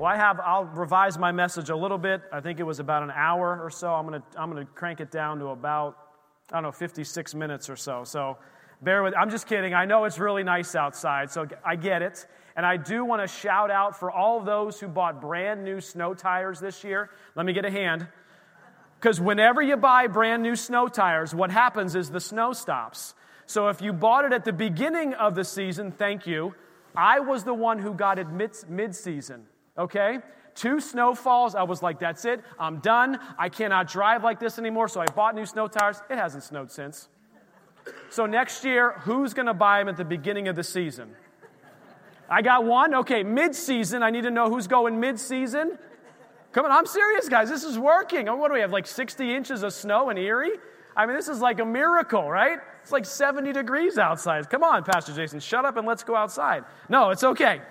Well, I have, I'll revise my message a little bit. I think it was about an hour or so. I'm going to I'm to crank it down to about, I don't know, 56 minutes or so. So bear with, I'm just kidding. I know it's really nice outside, so I get it. And I do want to shout out for all those who bought brand new snow tires this year. Let me get a hand. Because whenever you buy brand new snow tires, what happens is the snow stops. So if you bought it at the beginning of the season, thank you. I was the one who got it mid season okay? Two snowfalls, I was like, that's it, I'm done. I cannot drive like this anymore, so I bought new snow tires. It hasn't snowed since. So next year, who's gonna buy them at the beginning of the season? I got one. Okay, mid season, I need to know who's going mid season. Come on, I'm serious, guys. This is working. Oh, what do we have, like 60 inches of snow in Erie? I mean, this is like a miracle, right? It's like 70 degrees outside. Come on, Pastor Jason, shut up and let's go outside. No, it's okay.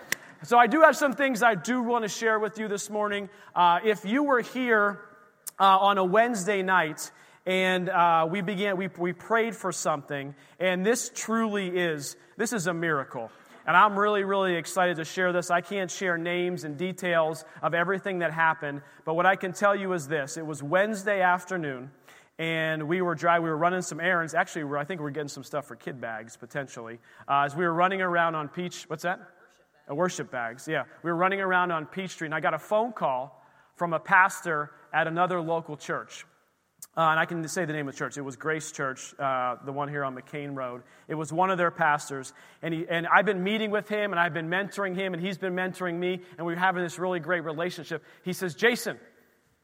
So, I do have some things I do want to share with you this morning. Uh, if you were here uh, on a Wednesday night and uh, we began, we, we prayed for something, and this truly is, this is a miracle. And I'm really, really excited to share this. I can't share names and details of everything that happened, but what I can tell you is this it was Wednesday afternoon and we were dry. We were running some errands. Actually, I think we are getting some stuff for kid bags potentially. Uh, as we were running around on Peach, what's that? Worship bags, yeah. We were running around on Peach Street, and I got a phone call from a pastor at another local church. Uh, and I can say the name of the church. It was Grace Church, uh, the one here on McCain Road. It was one of their pastors. And, he, and I've been meeting with him, and I've been mentoring him, and he's been mentoring me, and we're having this really great relationship. He says, Jason.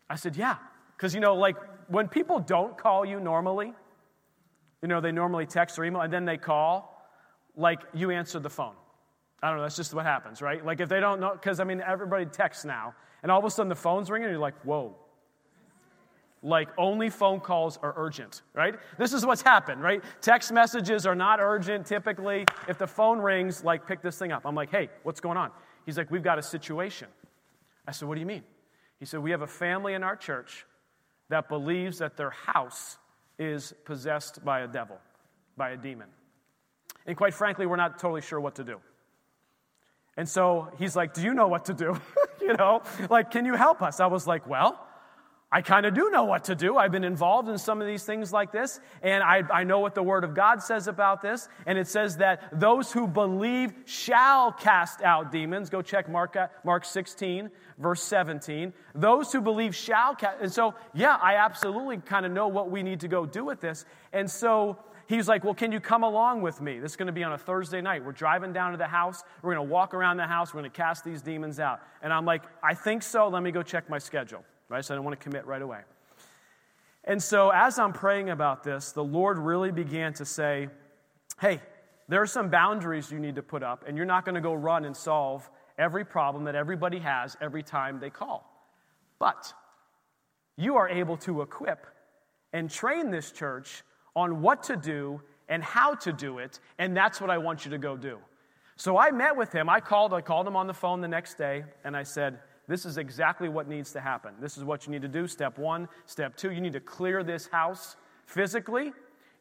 I said, yeah. Because, you know, like when people don't call you normally, you know, they normally text or email, and then they call, like you answer the phone. I don't know, that's just what happens, right? Like if they don't know, because I mean, everybody texts now, and all of a sudden the phone's ringing, and you're like, whoa. Like only phone calls are urgent, right? This is what's happened, right? Text messages are not urgent typically. If the phone rings, like pick this thing up. I'm like, hey, what's going on? He's like, we've got a situation. I said, what do you mean? He said, we have a family in our church that believes that their house is possessed by a devil, by a demon. And quite frankly, we're not totally sure what to do. And so he's like, Do you know what to do? you know, like, can you help us? I was like, Well, I kind of do know what to do. I've been involved in some of these things like this, and I, I know what the Word of God says about this. And it says that those who believe shall cast out demons. Go check Mark, uh, Mark 16, verse 17. Those who believe shall cast. And so, yeah, I absolutely kind of know what we need to go do with this. And so, he's like, Well, can you come along with me? This is going to be on a Thursday night. We're driving down to the house. We're going to walk around the house. We're going to cast these demons out. And I'm like, I think so. Let me go check my schedule. Right? So I don't want to commit right away. And so as I'm praying about this, the Lord really began to say, Hey, there are some boundaries you need to put up, and you're not going to go run and solve every problem that everybody has every time they call. But you are able to equip and train this church on what to do and how to do it, and that's what I want you to go do. So I met with him. I called, I called him on the phone the next day, and I said, This is exactly what needs to happen. This is what you need to do. Step one. Step two, you need to clear this house physically.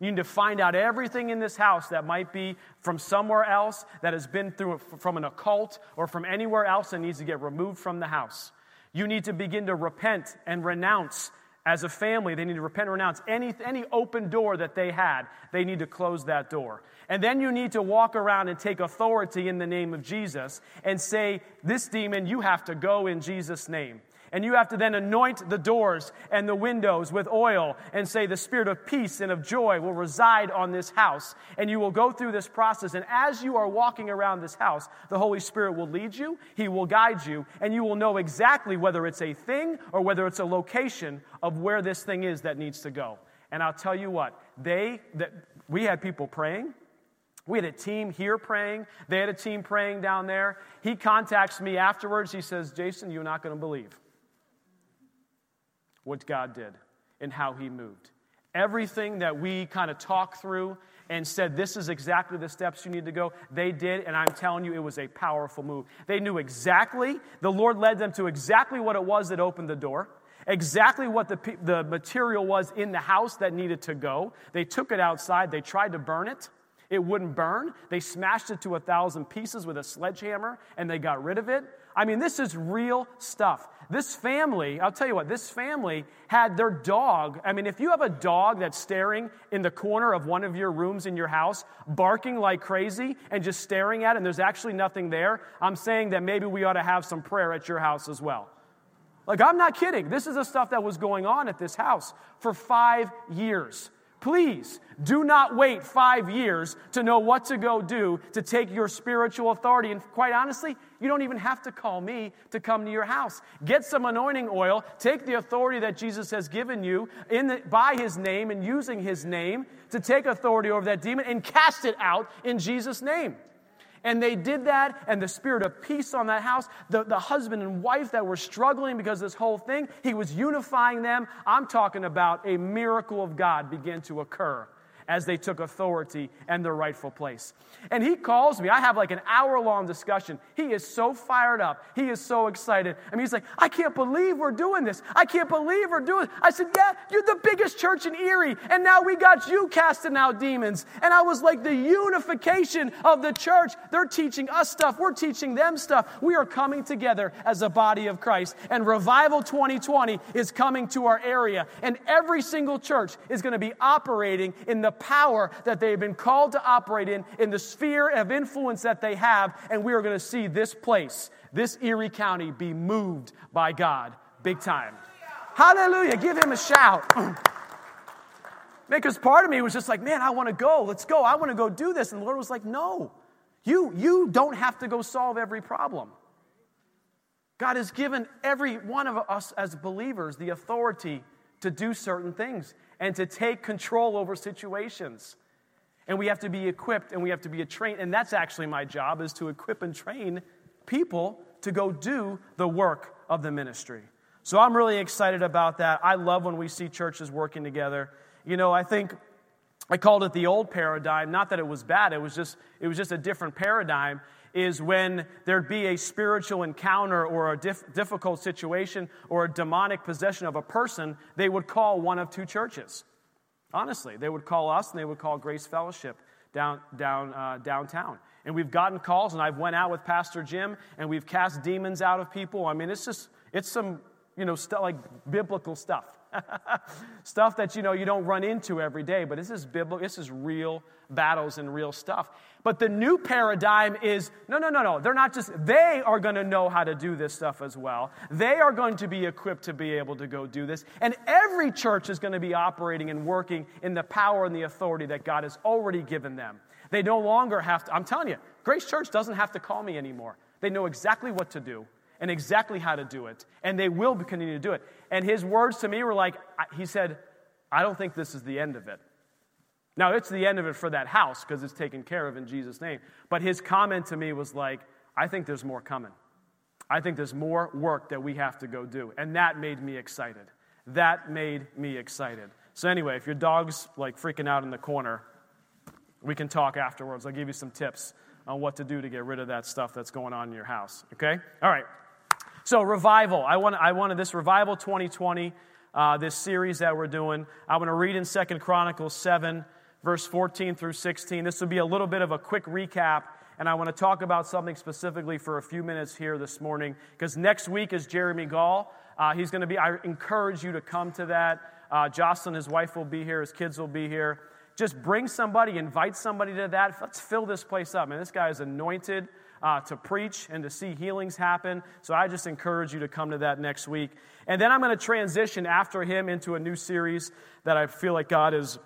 You need to find out everything in this house that might be from somewhere else, that has been through from an occult or from anywhere else that needs to get removed from the house. You need to begin to repent and renounce as a family, they need to repent and renounce any, any open door that they had. They need to close that door. And then you need to walk around and take authority in the name of Jesus and say, This demon, you have to go in Jesus' name. And you have to then anoint the doors and the windows with oil and say, The spirit of peace and of joy will reside on this house. And you will go through this process. And as you are walking around this house, the Holy Spirit will lead you, He will guide you, and you will know exactly whether it's a thing or whether it's a location of where this thing is that needs to go. And I'll tell you what, they, that, we had people praying. We had a team here praying. They had a team praying down there. He contacts me afterwards. He says, Jason, you're not going to believe what God did. and how he moved. Everything that we kind of talked through and said, This is exactly the steps you need to go, they did, and I'm telling you, it was a powerful move. They knew exactly, the Lord led them to exactly what it was that opened the door exactly what the, the material was in the house that needed to go. They took it outside, they tried to burn it. It wouldn't burn. They smashed it to a thousand pieces with a sledgehammer and they got rid of it. I mean, this is real stuff. This family, I'll tell you what, this family had their dog. I mean, if you have a dog that's staring in the corner of one of your rooms in your house, barking like crazy and just staring at it, and there's actually nothing there, I'm saying that maybe we ought to have some prayer at your house as well. Like, I'm not kidding. This is the stuff that was going on at this house for five years. Please do not wait five years to know what to go do to take your spiritual authority. And quite honestly, you don't even have to call me to come to your house. Get some anointing oil, take the authority that Jesus has given you in the, by his name and using his name to take authority over that demon and cast it out in Jesus' name. And they did that, and the spirit of peace on that house, the, the husband and wife that were struggling because this whole thing, he was unifying them. I'm talking about a miracle of God began to occur as they took authority and their rightful place. And he calls me. I have like an hour long discussion. He is so fired up. He is so excited. I mean, he's like, I can't believe we're doing this. I can't believe we're doing this. I said, Yeah, you're the biggest church in Erie. And now we got you casting out demons. And I was like, The unification of the church. They're teaching us stuff. We're teaching them stuff. We are coming together as a body of Christ. And Revival 2020 is coming to our area. And every single church is going to be operating in the power that they've been called to operate in, in the sphere of influence that they have, and we are going to see this place, this Erie County, be moved by God big time. Hallelujah. Give him a shout. because part of me was just like, man, I want to go. Let's go. I want to go do this. And the Lord was like, no, you, you don't have to go solve every problem. God has given every one of us as believers the authority to do certain things and to take control over situations. And we have to be equipped and we have to be trained. And that's actually my job is to equip and train people to go do the work of the ministry. So I'm really excited about that. I love when we see churches working together. You know, I think I called it the old paradigm, not that it was bad, it was just it was just a different paradigm is when there'd be a spiritual encounter or a dif- difficult situation or a demonic possession of a person, they would call one of two churches. Honestly, they would call us and they would call Grace Fellowship down, down, uh, downtown. And we've gotten calls, and I've went out with Pastor Jim, and we've cast demons out of people. I mean, it's just, it's some, you know, stuff like biblical stuff. stuff that you know you don't run into every day, but this is biblical, this is real battles and real stuff. But the new paradigm is no, no, no, no. They're not just, they are going to know how to do this stuff as well. They are going to be equipped to be able to go do this. And every church is going to be operating and working in the power and the authority that God has already given them. They no longer have to, I'm telling you, Grace Church doesn't have to call me anymore. They know exactly what to do and exactly how to do it, and they will continue to do it. And his words to me were like, he said, I don't think this is the end of it. Now, it's the end of it for that house because it's taken care of in Jesus' name. But his comment to me was like, I think there's more coming. I think there's more work that we have to go do. And that made me excited. That made me excited. So, anyway, if your dog's like freaking out in the corner, we can talk afterwards. I'll give you some tips on what to do to get rid of that stuff that's going on in your house. Okay? All right. So, revival. I, want, I wanted this Revival 2020, uh, this series that we're doing. I want to read in Second Chronicles 7, verse 14 through 16. This will be a little bit of a quick recap, and I want to talk about something specifically for a few minutes here this morning, because next week is Jeremy Gall. Uh, he's going to be, I encourage you to come to that. Uh, Jocelyn, his wife, will be here, his kids will be here. Just bring somebody, invite somebody to that. Let's fill this place up. Man, this guy is anointed uh, to preach and to see healings happen. So I just encourage you to come to that next week. And then I'm going to transition after him into a new series that I feel like God is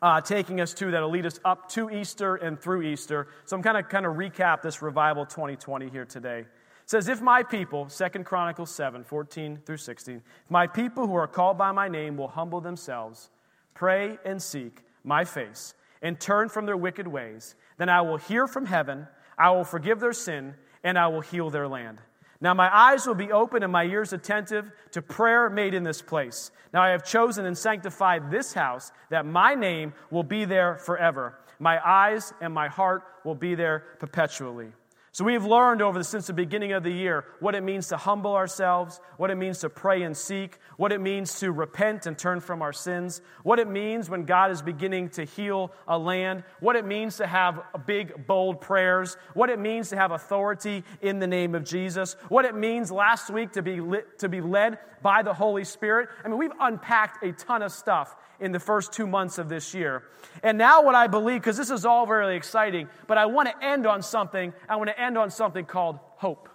uh, taking us to that'll lead us up to Easter and through Easter. So I'm kind of kind of recap this revival 2020 here today. It says, If my people, Second Chronicles 7, 14 through 16, if my people who are called by my name will humble themselves, pray and seek my face, and turn from their wicked ways, then I will hear from heaven I will forgive their sin, and I will heal their land. Now my eyes will be open and my ears attentive to prayer made in this place. Now I have chosen and sanctified this house that my name will be there forever. My eyes and my heart will be there perpetually. So we've learned over the, since the beginning of the year what it means to humble ourselves, what it means to pray and seek, what it means to repent and turn from our sins, what it means when God is beginning to heal a land, what it means to have big, bold prayers, what it means to have authority in the name of Jesus, what it means last week to be, lit, to be led by the Holy Spirit. I mean, we've unpacked a ton of stuff in the first two months of this year. And now, what I believe, because this is all very exciting, but I want to end on something. I want to end on something called hope.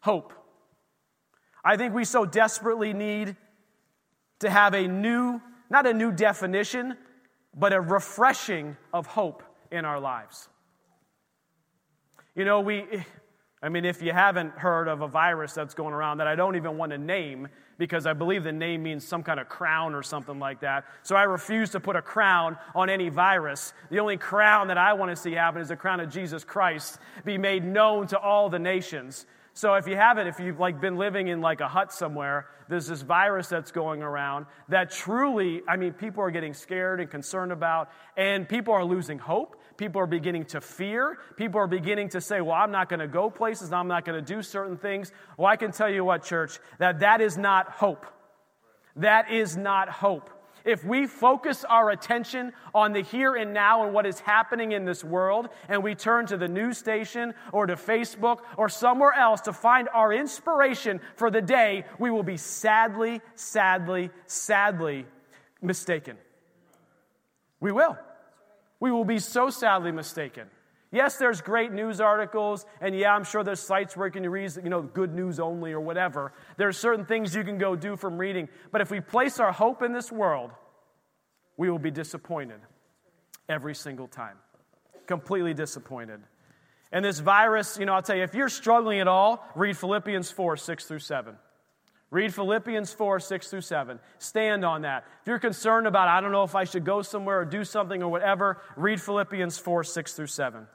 Hope. I think we so desperately need to have a new, not a new definition, but a refreshing of hope in our lives. You know, we, I mean, if you haven't heard of a virus that's going around that I don't even want to name, because I believe the name means some kind of crown or something like that. So I refuse to put a crown on any virus. The only crown that I want to see happen is the crown of Jesus Christ be made known to all the nations. So if you haven't, if you've like been living in like a hut somewhere, there's this virus that's going around that truly, I mean, people are getting scared and concerned about, and people are losing hope. People are beginning to fear. People are beginning to say, well, I'm not going to go places. I'm not going to do certain things. Well, I can tell you what, church, that that is not hope. That is not hope. If we focus our attention on the here and now and what is happening in this world, and we turn to the news station or to Facebook or somewhere else to find our inspiration for the day, we will be sadly, sadly, sadly mistaken. We will. We will be so sadly mistaken. Yes, there's great news articles, and yeah, I'm sure there's sites where you can read, you know, good news only or whatever. There's certain things you can go do from reading. But if we place our hope in this world, we will be disappointed every single time. Completely disappointed. And this virus, you know, I'll tell you, if you're struggling at all, read Philippians 4 6 through 7. Read Philippians 4, 6 through 7. Stand on that. If you're concerned about, I don't know if I should go somewhere or do something or whatever, read Philippians 4, 6 through 7.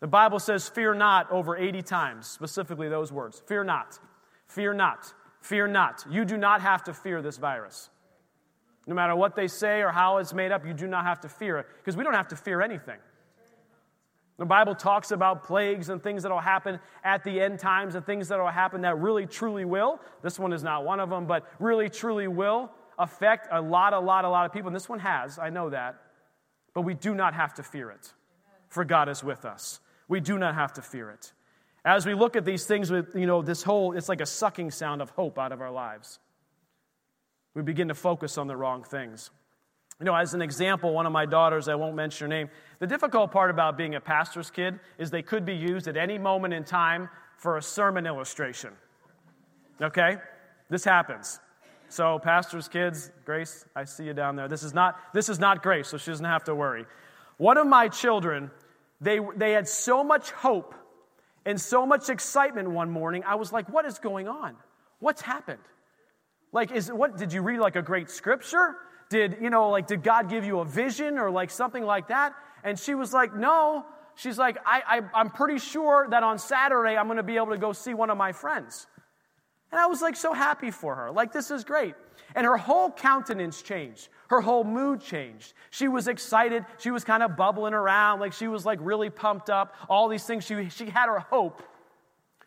The Bible says, fear not over 80 times, specifically those words. Fear not. Fear not. Fear not. You do not have to fear this virus. No matter what they say or how it's made up, you do not have to fear it because we don't have to fear anything. The Bible talks about plagues and things that will happen at the end times and things that will happen that really truly will. This one is not one of them, but really truly will affect a lot, a lot, a lot of people. And this one has, I know that. But we do not have to fear it, for God is with us. We do not have to fear it. As we look at these things with, you know, this whole, it's like a sucking sound of hope out of our lives. We begin to focus on the wrong things. You know, as an example, one of my daughters, I won't mention her name, the difficult part about being a pastor's kid is they could be used at any moment in time for a sermon illustration. Okay? This happens. So, pastor's kids, Grace, I see you down there. This is not, this is not Grace, so she doesn't have to worry. One of my children, they, they had so much hope and so much excitement one morning. I was like, what is going on? What's happened? Like, is what did you read like a great scripture? Did, you know, like, did God give you a vision or like something like that? And she was like, No. She's like, I, I, I'm pretty sure that on Saturday I'm going to be able to go see one of my friends. And I was like so happy for her. Like, this is great. And her whole countenance changed. Her whole mood changed. She was excited. She was kind of bubbling around. Like, she was like really pumped up. All these things. She, she had her hope.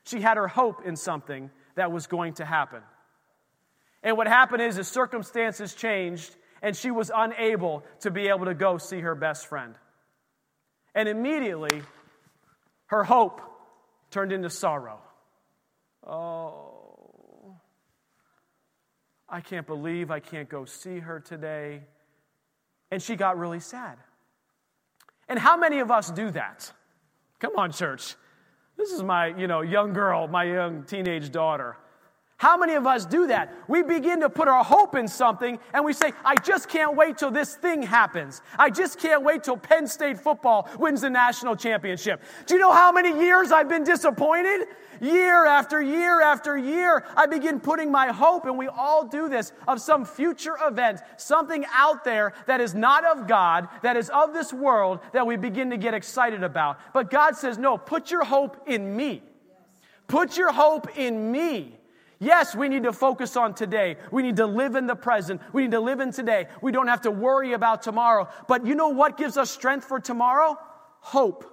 She had her hope in something that was going to happen. And what happened is, the circumstances changed, and she was unable to be able to go see her best friend. And immediately, her hope turned into sorrow. Oh, I can't believe I can't go see her today. And she got really sad. And how many of us do that? Come on, church. This is my, you know, young girl, my young teenage daughter. How many of us do that? We begin to put our hope in something and we say, I just can't wait till this thing happens. I just can't wait till Penn State football wins the national championship. Do you know how many years I've been disappointed? Year after year after year, I begin putting my hope, and we all do this, of some future event, something out there that is not of God, that is of this world, that we begin to get excited about. But God says, No, put your hope in me. Put your hope in me. Yes, we need to focus on today. We need to live in the present. We need to live in today. We don't have to worry about tomorrow. But you know what gives us strength for tomorrow? Hope.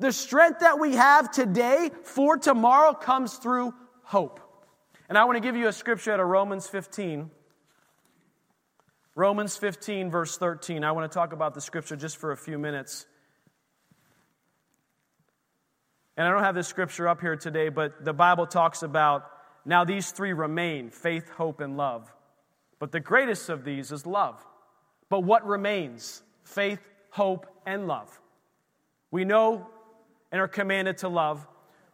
The strength that we have today for tomorrow comes through hope. And I want to give you a scripture out of Romans 15. Romans 15, verse 13. I want to talk about the scripture just for a few minutes. And I don't have this scripture up here today, but the Bible talks about now these three remain faith, hope, and love. But the greatest of these is love. But what remains? Faith, hope, and love. We know and are commanded to love.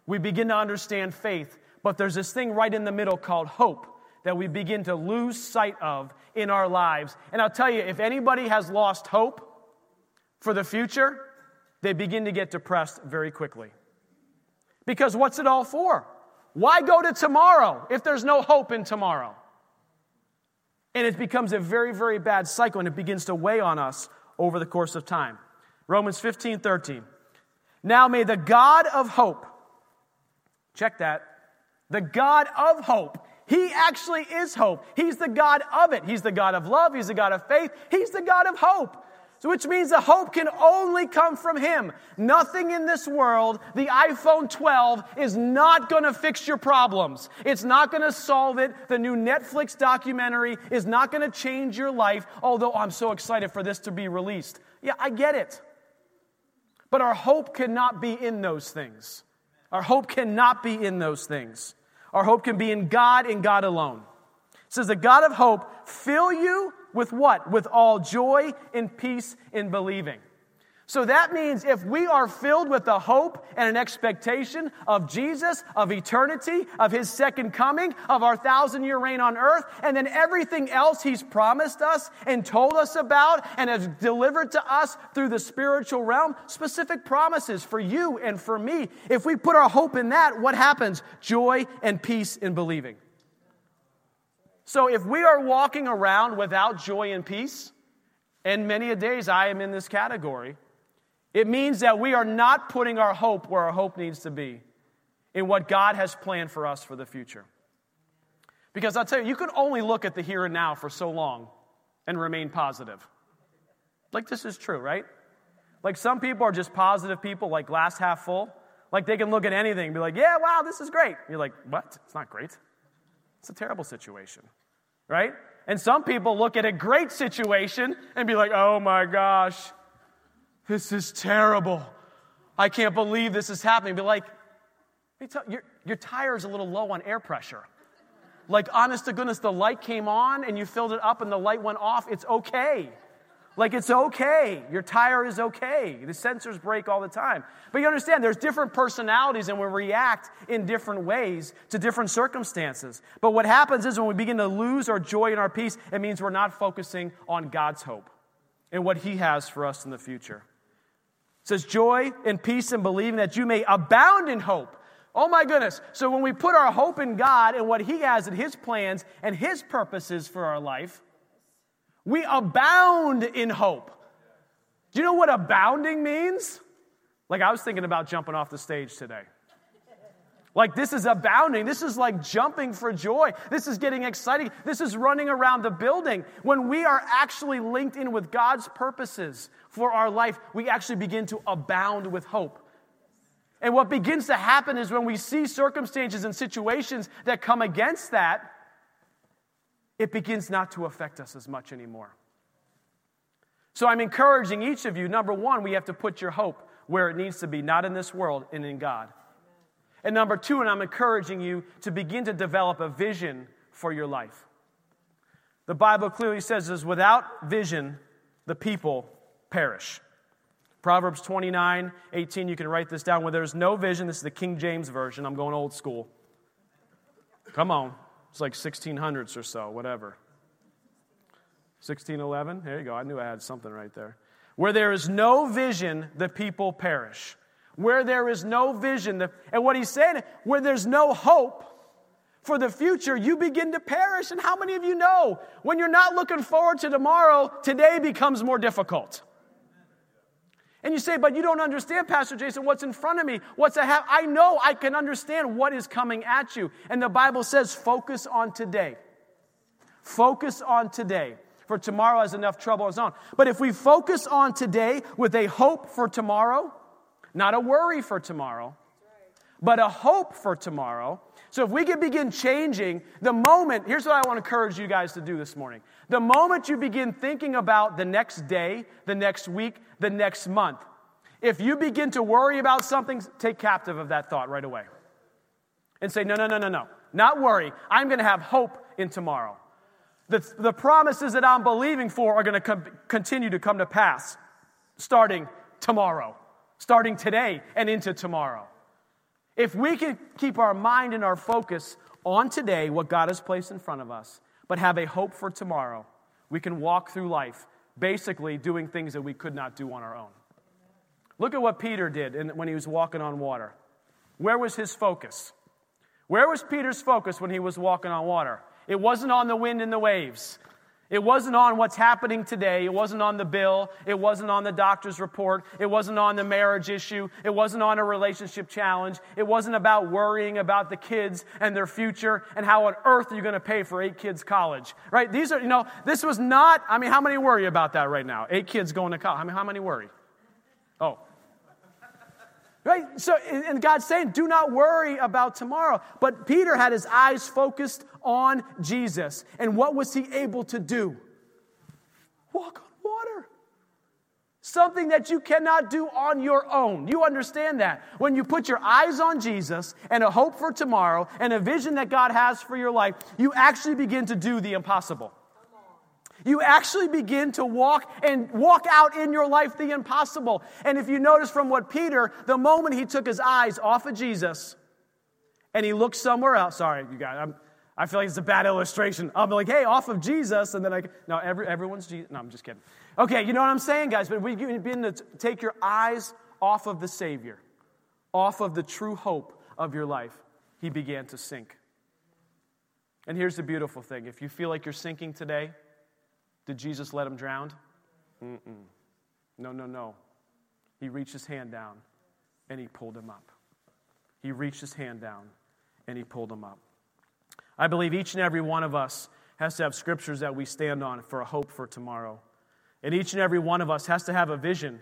We begin to understand faith, but there's this thing right in the middle called hope that we begin to lose sight of in our lives. And I'll tell you, if anybody has lost hope for the future, they begin to get depressed very quickly. Because what's it all for? Why go to tomorrow if there's no hope in tomorrow? And it becomes a very, very bad cycle and it begins to weigh on us over the course of time. Romans 15 13. Now may the God of hope, check that, the God of hope, he actually is hope. He's the God of it. He's the God of love. He's the God of faith. He's the God of hope. So, which means the hope can only come from Him. Nothing in this world, the iPhone 12, is not going to fix your problems. It's not going to solve it. The new Netflix documentary is not going to change your life, although I'm so excited for this to be released. Yeah, I get it. But our hope cannot be in those things. Our hope cannot be in those things. Our hope can be in God and God alone. It says, The God of hope fill you with what? With all joy and peace in believing so that means if we are filled with the hope and an expectation of Jesus, of eternity, of his second coming, of our thousand year reign on earth, and then everything else he's promised us and told us about and has delivered to us through the spiritual realm, specific promises for you and for me. If we put our hope in that, what happens? Joy and peace in believing. So if we are walking around without joy and peace, and many a days I am in this category, it means that we are not putting our hope where our hope needs to be in what God has planned for us for the future. Because I'll tell you, you can only look at the here and now for so long and remain positive. Like, this is true, right? Like, some people are just positive people, like glass half full. Like, they can look at anything and be like, yeah, wow, this is great. You're like, what? It's not great. It's a terrible situation, right? And some people look at a great situation and be like, oh my gosh, this is terrible. I can't believe this is happening. Be like, your, your tire is a little low on air pressure. Like, honest to goodness, the light came on and you filled it up and the light went off. It's okay. Like, it's okay. Your tire is okay. The sensors break all the time. But you understand, there's different personalities and we react in different ways to different circumstances. But what happens is when we begin to lose our joy and our peace, it means we're not focusing on God's hope and what He has for us in the future. It says, Joy and peace and believing that you may abound in hope. Oh my goodness. So when we put our hope in God and what He has and His plans and His purposes for our life, we abound in hope. Do you know what abounding means? Like I was thinking about jumping off the stage today. Like, this is abounding. This is like jumping for joy. This is getting exciting. This is running around the building. When we are actually linked in with God's purposes for our life, we actually begin to abound with hope. And what begins to happen is when we see circumstances and situations that come against that, it begins not to affect us as much anymore. So I'm encouraging each of you number one, we have to put your hope where it needs to be, not in this world and in God. And number two, and I'm encouraging you to begin to develop a vision for your life. The Bible clearly says is without vision, the people perish. Proverbs 29, 18, you can write this down. Where there's no vision, this is the King James Version. I'm going old school. Come on. It's like 1600s or so, whatever. 1611? There you go. I knew I had something right there. Where there is no vision, the people perish. Where there is no vision, the, and what he's saying, where there's no hope for the future, you begin to perish. And how many of you know when you're not looking forward to tomorrow, today becomes more difficult? And you say, but you don't understand, Pastor Jason, what's in front of me, what's ahead. I know I can understand what is coming at you. And the Bible says, focus on today. Focus on today. For tomorrow has enough trouble on its own. But if we focus on today with a hope for tomorrow, not a worry for tomorrow, but a hope for tomorrow. So if we can begin changing the moment, here's what I want to encourage you guys to do this morning. The moment you begin thinking about the next day, the next week, the next month, if you begin to worry about something, take captive of that thought right away. And say, no, no, no, no, no. Not worry. I'm going to have hope in tomorrow. The, the promises that I'm believing for are going to continue to come to pass starting tomorrow, starting today and into tomorrow. If we can keep our mind and our focus on today, what God has placed in front of us, but have a hope for tomorrow, we can walk through life basically doing things that we could not do on our own. Look at what Peter did when he was walking on water. Where was his focus? Where was Peter's focus when he was walking on water? It wasn't on the wind and the waves. It wasn't on what's happening today. It wasn't on the bill. It wasn't on the doctor's report. It wasn't on the marriage issue. It wasn't on a relationship challenge. It wasn't about worrying about the kids and their future and how on earth are you going to pay for eight kids' college. Right? These are, you know, this was not, I mean, how many worry about that right now? Eight kids going to college. I mean, how many worry? Oh, Right? So, and God's saying, do not worry about tomorrow. But Peter had his eyes focused on Jesus. And what was he able to do? Walk on water. Something that you cannot do on your own. You understand that. When you put your eyes on Jesus and a hope for tomorrow and a vision that God has for your life, you actually begin to do the impossible you actually begin to walk and walk out in your life the impossible. And if you notice from what Peter, the moment he took his eyes off of Jesus and he looked somewhere else, sorry, you guys, I'm, I feel like it's a bad illustration. I'll be like, hey, off of Jesus, and then I, no, every, everyone's Jesus. No, I'm just kidding. Okay, you know what I'm saying, guys? But we begin to take your eyes off of the Savior, off of the true hope of your life. He began to sink. And here's the beautiful thing if you feel like you're sinking today, did Jesus let him drown? Mm-mm. No, no, no. He reached his hand down and he pulled him up. He reached his hand down and he pulled him up. I believe each and every one of us has to have scriptures that we stand on for a hope for tomorrow. And each and every one of us has to have a vision,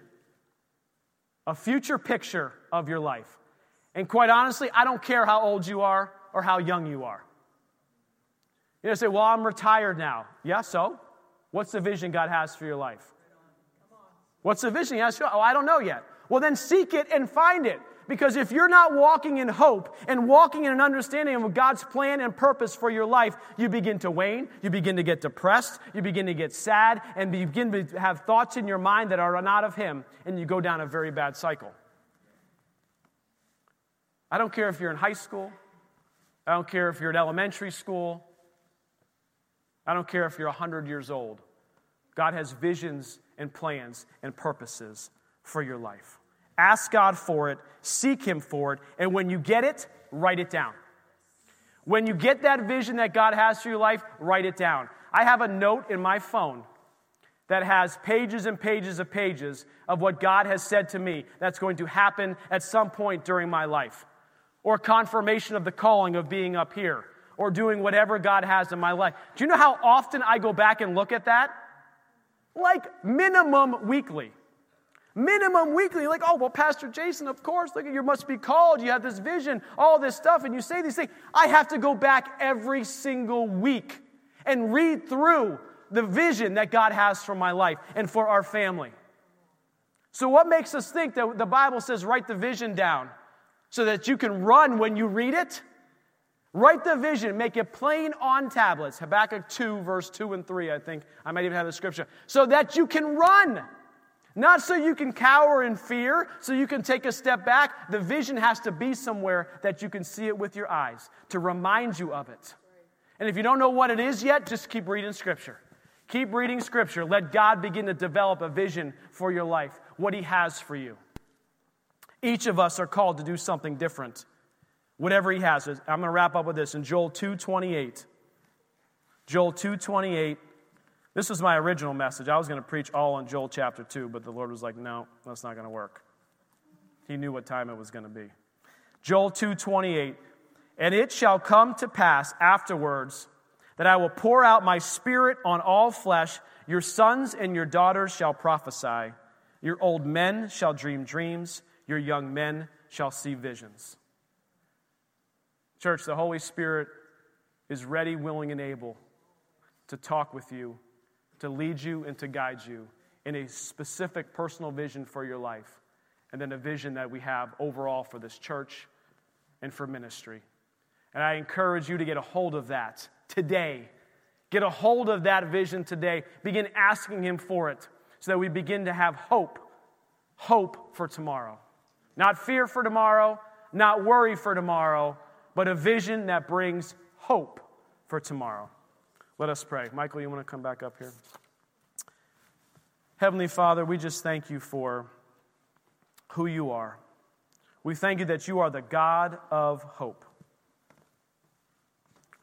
a future picture of your life. And quite honestly, I don't care how old you are or how young you are. You know, say, well, I'm retired now. Yeah, so? What's the vision God has for your life? What's the vision He has for you? Oh, I don't know yet. Well, then seek it and find it. Because if you're not walking in hope and walking in an understanding of God's plan and purpose for your life, you begin to wane, you begin to get depressed, you begin to get sad, and begin to have thoughts in your mind that are not of Him, and you go down a very bad cycle. I don't care if you're in high school, I don't care if you're in elementary school, I don't care if you're 100 years old. God has visions and plans and purposes for your life. Ask God for it, seek Him for it, and when you get it, write it down. When you get that vision that God has for your life, write it down. I have a note in my phone that has pages and pages of pages of what God has said to me that's going to happen at some point during my life, or confirmation of the calling of being up here or doing whatever God has in my life. Do you know how often I go back and look at that? Like minimum weekly. Minimum weekly, like, oh, well, Pastor Jason, of course, look, at you must be called. You have this vision, all this stuff, and you say these things. I have to go back every single week and read through the vision that God has for my life and for our family. So, what makes us think that the Bible says write the vision down so that you can run when you read it? Write the vision, make it plain on tablets. Habakkuk 2, verse 2 and 3, I think. I might even have the scripture. So that you can run. Not so you can cower in fear, so you can take a step back. The vision has to be somewhere that you can see it with your eyes to remind you of it. And if you don't know what it is yet, just keep reading scripture. Keep reading scripture. Let God begin to develop a vision for your life, what He has for you. Each of us are called to do something different whatever he has. I'm going to wrap up with this in Joel 2:28. Joel 2:28 This was my original message. I was going to preach all on Joel chapter 2, but the Lord was like, no, that's not going to work. He knew what time it was going to be. Joel 2:28 And it shall come to pass afterwards that I will pour out my spirit on all flesh your sons and your daughters shall prophesy your old men shall dream dreams your young men shall see visions Church the Holy Spirit is ready willing and able to talk with you to lead you and to guide you in a specific personal vision for your life and then a vision that we have overall for this church and for ministry. And I encourage you to get a hold of that today. Get a hold of that vision today. Begin asking Him for it so that we begin to have hope. Hope for tomorrow. Not fear for tomorrow, not worry for tomorrow, but a vision that brings hope for tomorrow. Let us pray. Michael, you want to come back up here? Heavenly Father, we just thank you for who you are. We thank you that you are the God of hope.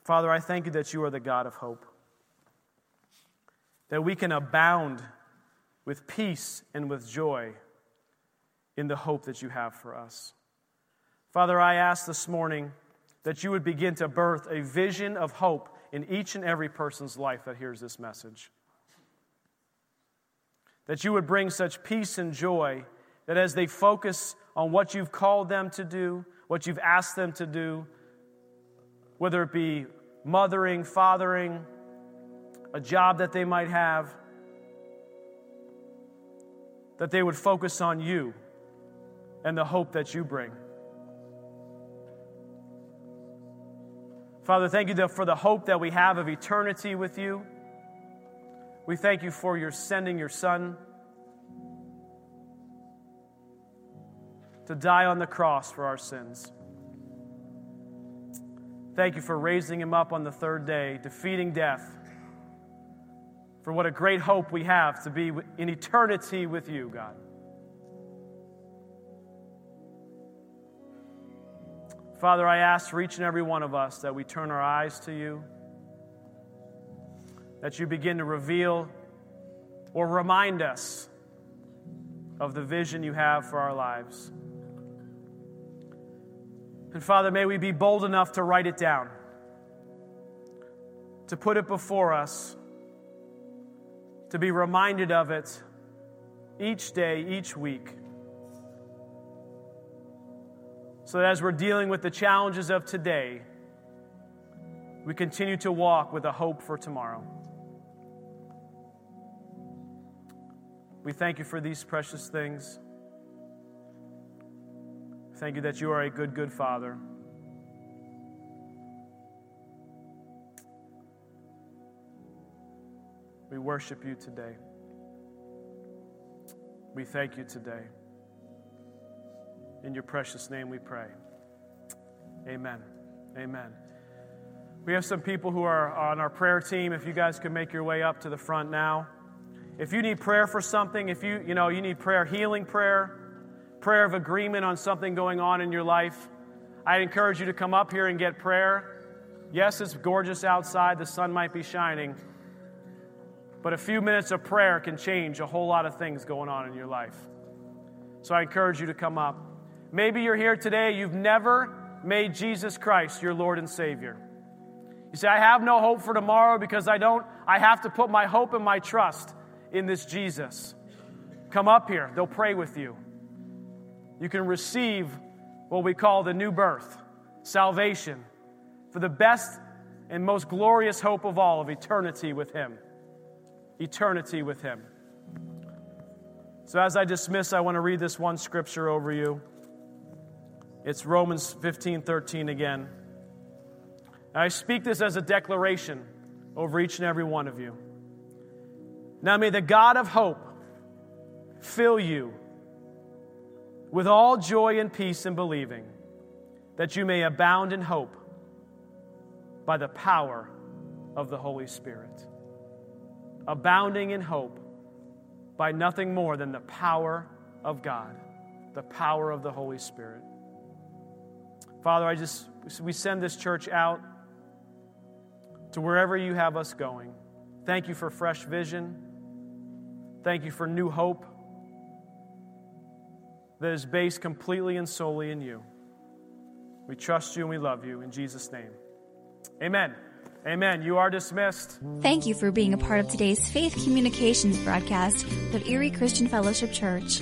Father, I thank you that you are the God of hope. That we can abound with peace and with joy in the hope that you have for us. Father, I ask this morning that you would begin to birth a vision of hope in each and every person's life that hears this message. That you would bring such peace and joy that as they focus on what you've called them to do, what you've asked them to do, whether it be mothering, fathering, a job that they might have, that they would focus on you and the hope that you bring. Father, thank you for the hope that we have of eternity with you. We thank you for your sending your Son to die on the cross for our sins. Thank you for raising him up on the third day, defeating death. For what a great hope we have to be in eternity with you, God. Father, I ask for each and every one of us that we turn our eyes to you, that you begin to reveal or remind us of the vision you have for our lives. And Father, may we be bold enough to write it down, to put it before us, to be reminded of it each day, each week. So that as we're dealing with the challenges of today, we continue to walk with a hope for tomorrow. We thank you for these precious things. Thank you that you are a good, good Father. We worship you today. We thank you today. In your precious name we pray. Amen. Amen. We have some people who are on our prayer team. If you guys could make your way up to the front now. If you need prayer for something, if you, you know, you need prayer, healing prayer, prayer of agreement on something going on in your life, I encourage you to come up here and get prayer. Yes, it's gorgeous outside, the sun might be shining, but a few minutes of prayer can change a whole lot of things going on in your life. So I encourage you to come up. Maybe you're here today, you've never made Jesus Christ your Lord and Savior. You say, I have no hope for tomorrow because I don't, I have to put my hope and my trust in this Jesus. Come up here, they'll pray with you. You can receive what we call the new birth, salvation, for the best and most glorious hope of all of eternity with Him. Eternity with Him. So, as I dismiss, I want to read this one scripture over you. It's Romans 15 13 again. I speak this as a declaration over each and every one of you. Now may the God of hope fill you with all joy and peace in believing, that you may abound in hope by the power of the Holy Spirit. Abounding in hope by nothing more than the power of God, the power of the Holy Spirit. Father, I just, we send this church out to wherever you have us going. Thank you for fresh vision. Thank you for new hope that is based completely and solely in you. We trust you and we love you. In Jesus' name. Amen. Amen. You are dismissed. Thank you for being a part of today's Faith Communications broadcast of Erie Christian Fellowship Church.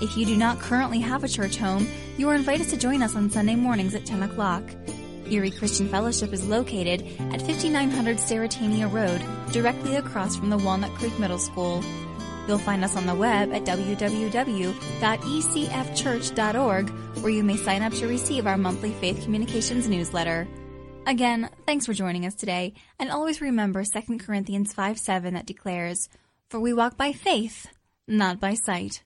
If you do not currently have a church home, you are invited to join us on Sunday mornings at 10 o'clock. Erie Christian Fellowship is located at 5900 Sterrettania Road, directly across from the Walnut Creek Middle School. You'll find us on the web at www.ecfchurch.org, where you may sign up to receive our monthly Faith Communications newsletter. Again, thanks for joining us today, and always remember 2 Corinthians 5 7 that declares, For we walk by faith, not by sight.